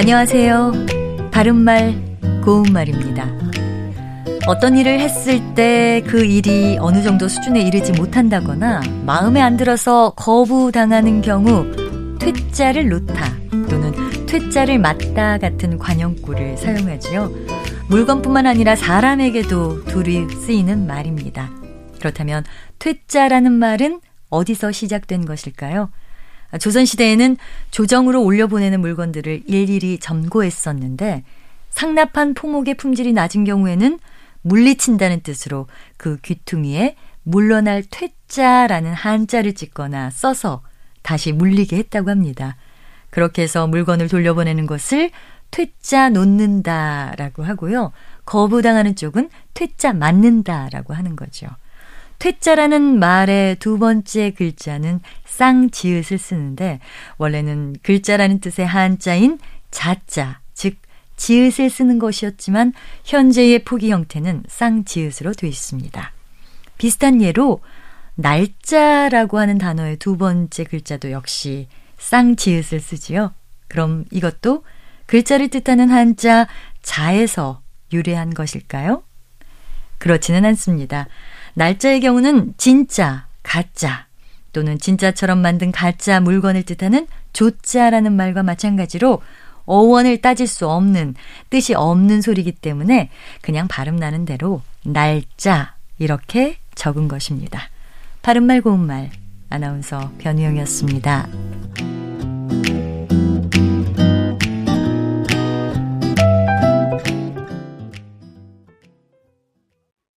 안녕하세요. 바른말, 고운말입니다. 어떤 일을 했을 때 그 일이 어느 정도 수준에 이르지 못한다거나 마음에 안 들어서 거부당하는 경우 퇴짜를 놓다 또는 퇴짜를 맞다 같은 관용구를 사용하지요. 물건뿐만 아니라 사람에게도 둘이 쓰이는 말입니다. 그렇다면 퇴짜라는 말은 어디서 시작된 것일까요? 조선시대에는 조정으로 올려보내는 물건들을 일일이 점고했었는데 상납한 포목의 품질이 낮은 경우에는 물리친다는 뜻으로 그 귀퉁이에 물러날 퇴짜라는 한자를 찍거나 써서 다시 물리게 했다고 합니다. 그렇게 해서 물건을 돌려보내는 것을 퇴짜 놓는다라고 하고요. 거부당하는 쪽은 퇴짜 맞는다라고 하는 거죠. 퇴짜라는 말의 두 번째 글자는 쌍지읒을 쓰는데 원래는 글자라는 뜻의 한자인 자자, 즉 지읒을 쓰는 것이었지만 현재의 포기 형태는 쌍지읒으로 되어 있습니다. 비슷한 예로 날짜라고 하는 단어의 두 번째 글자도 역시 쌍지읒을 쓰지요. 그럼 이것도 글자를 뜻하는 한자 자에서 유래한 것일까요? 그렇지는 않습니다. 날짜의 경우는 진짜, 가짜 또는 진짜처럼 만든 가짜 물건을 뜻하는 조자라는 말과 마찬가지로 어원을 따질 수 없는 뜻이 없는 소리이기 때문에 그냥 발음 나는 대로 날짜 이렇게 적은 것입니다. 바른말 고운말 아나운서 변희영이었습니다.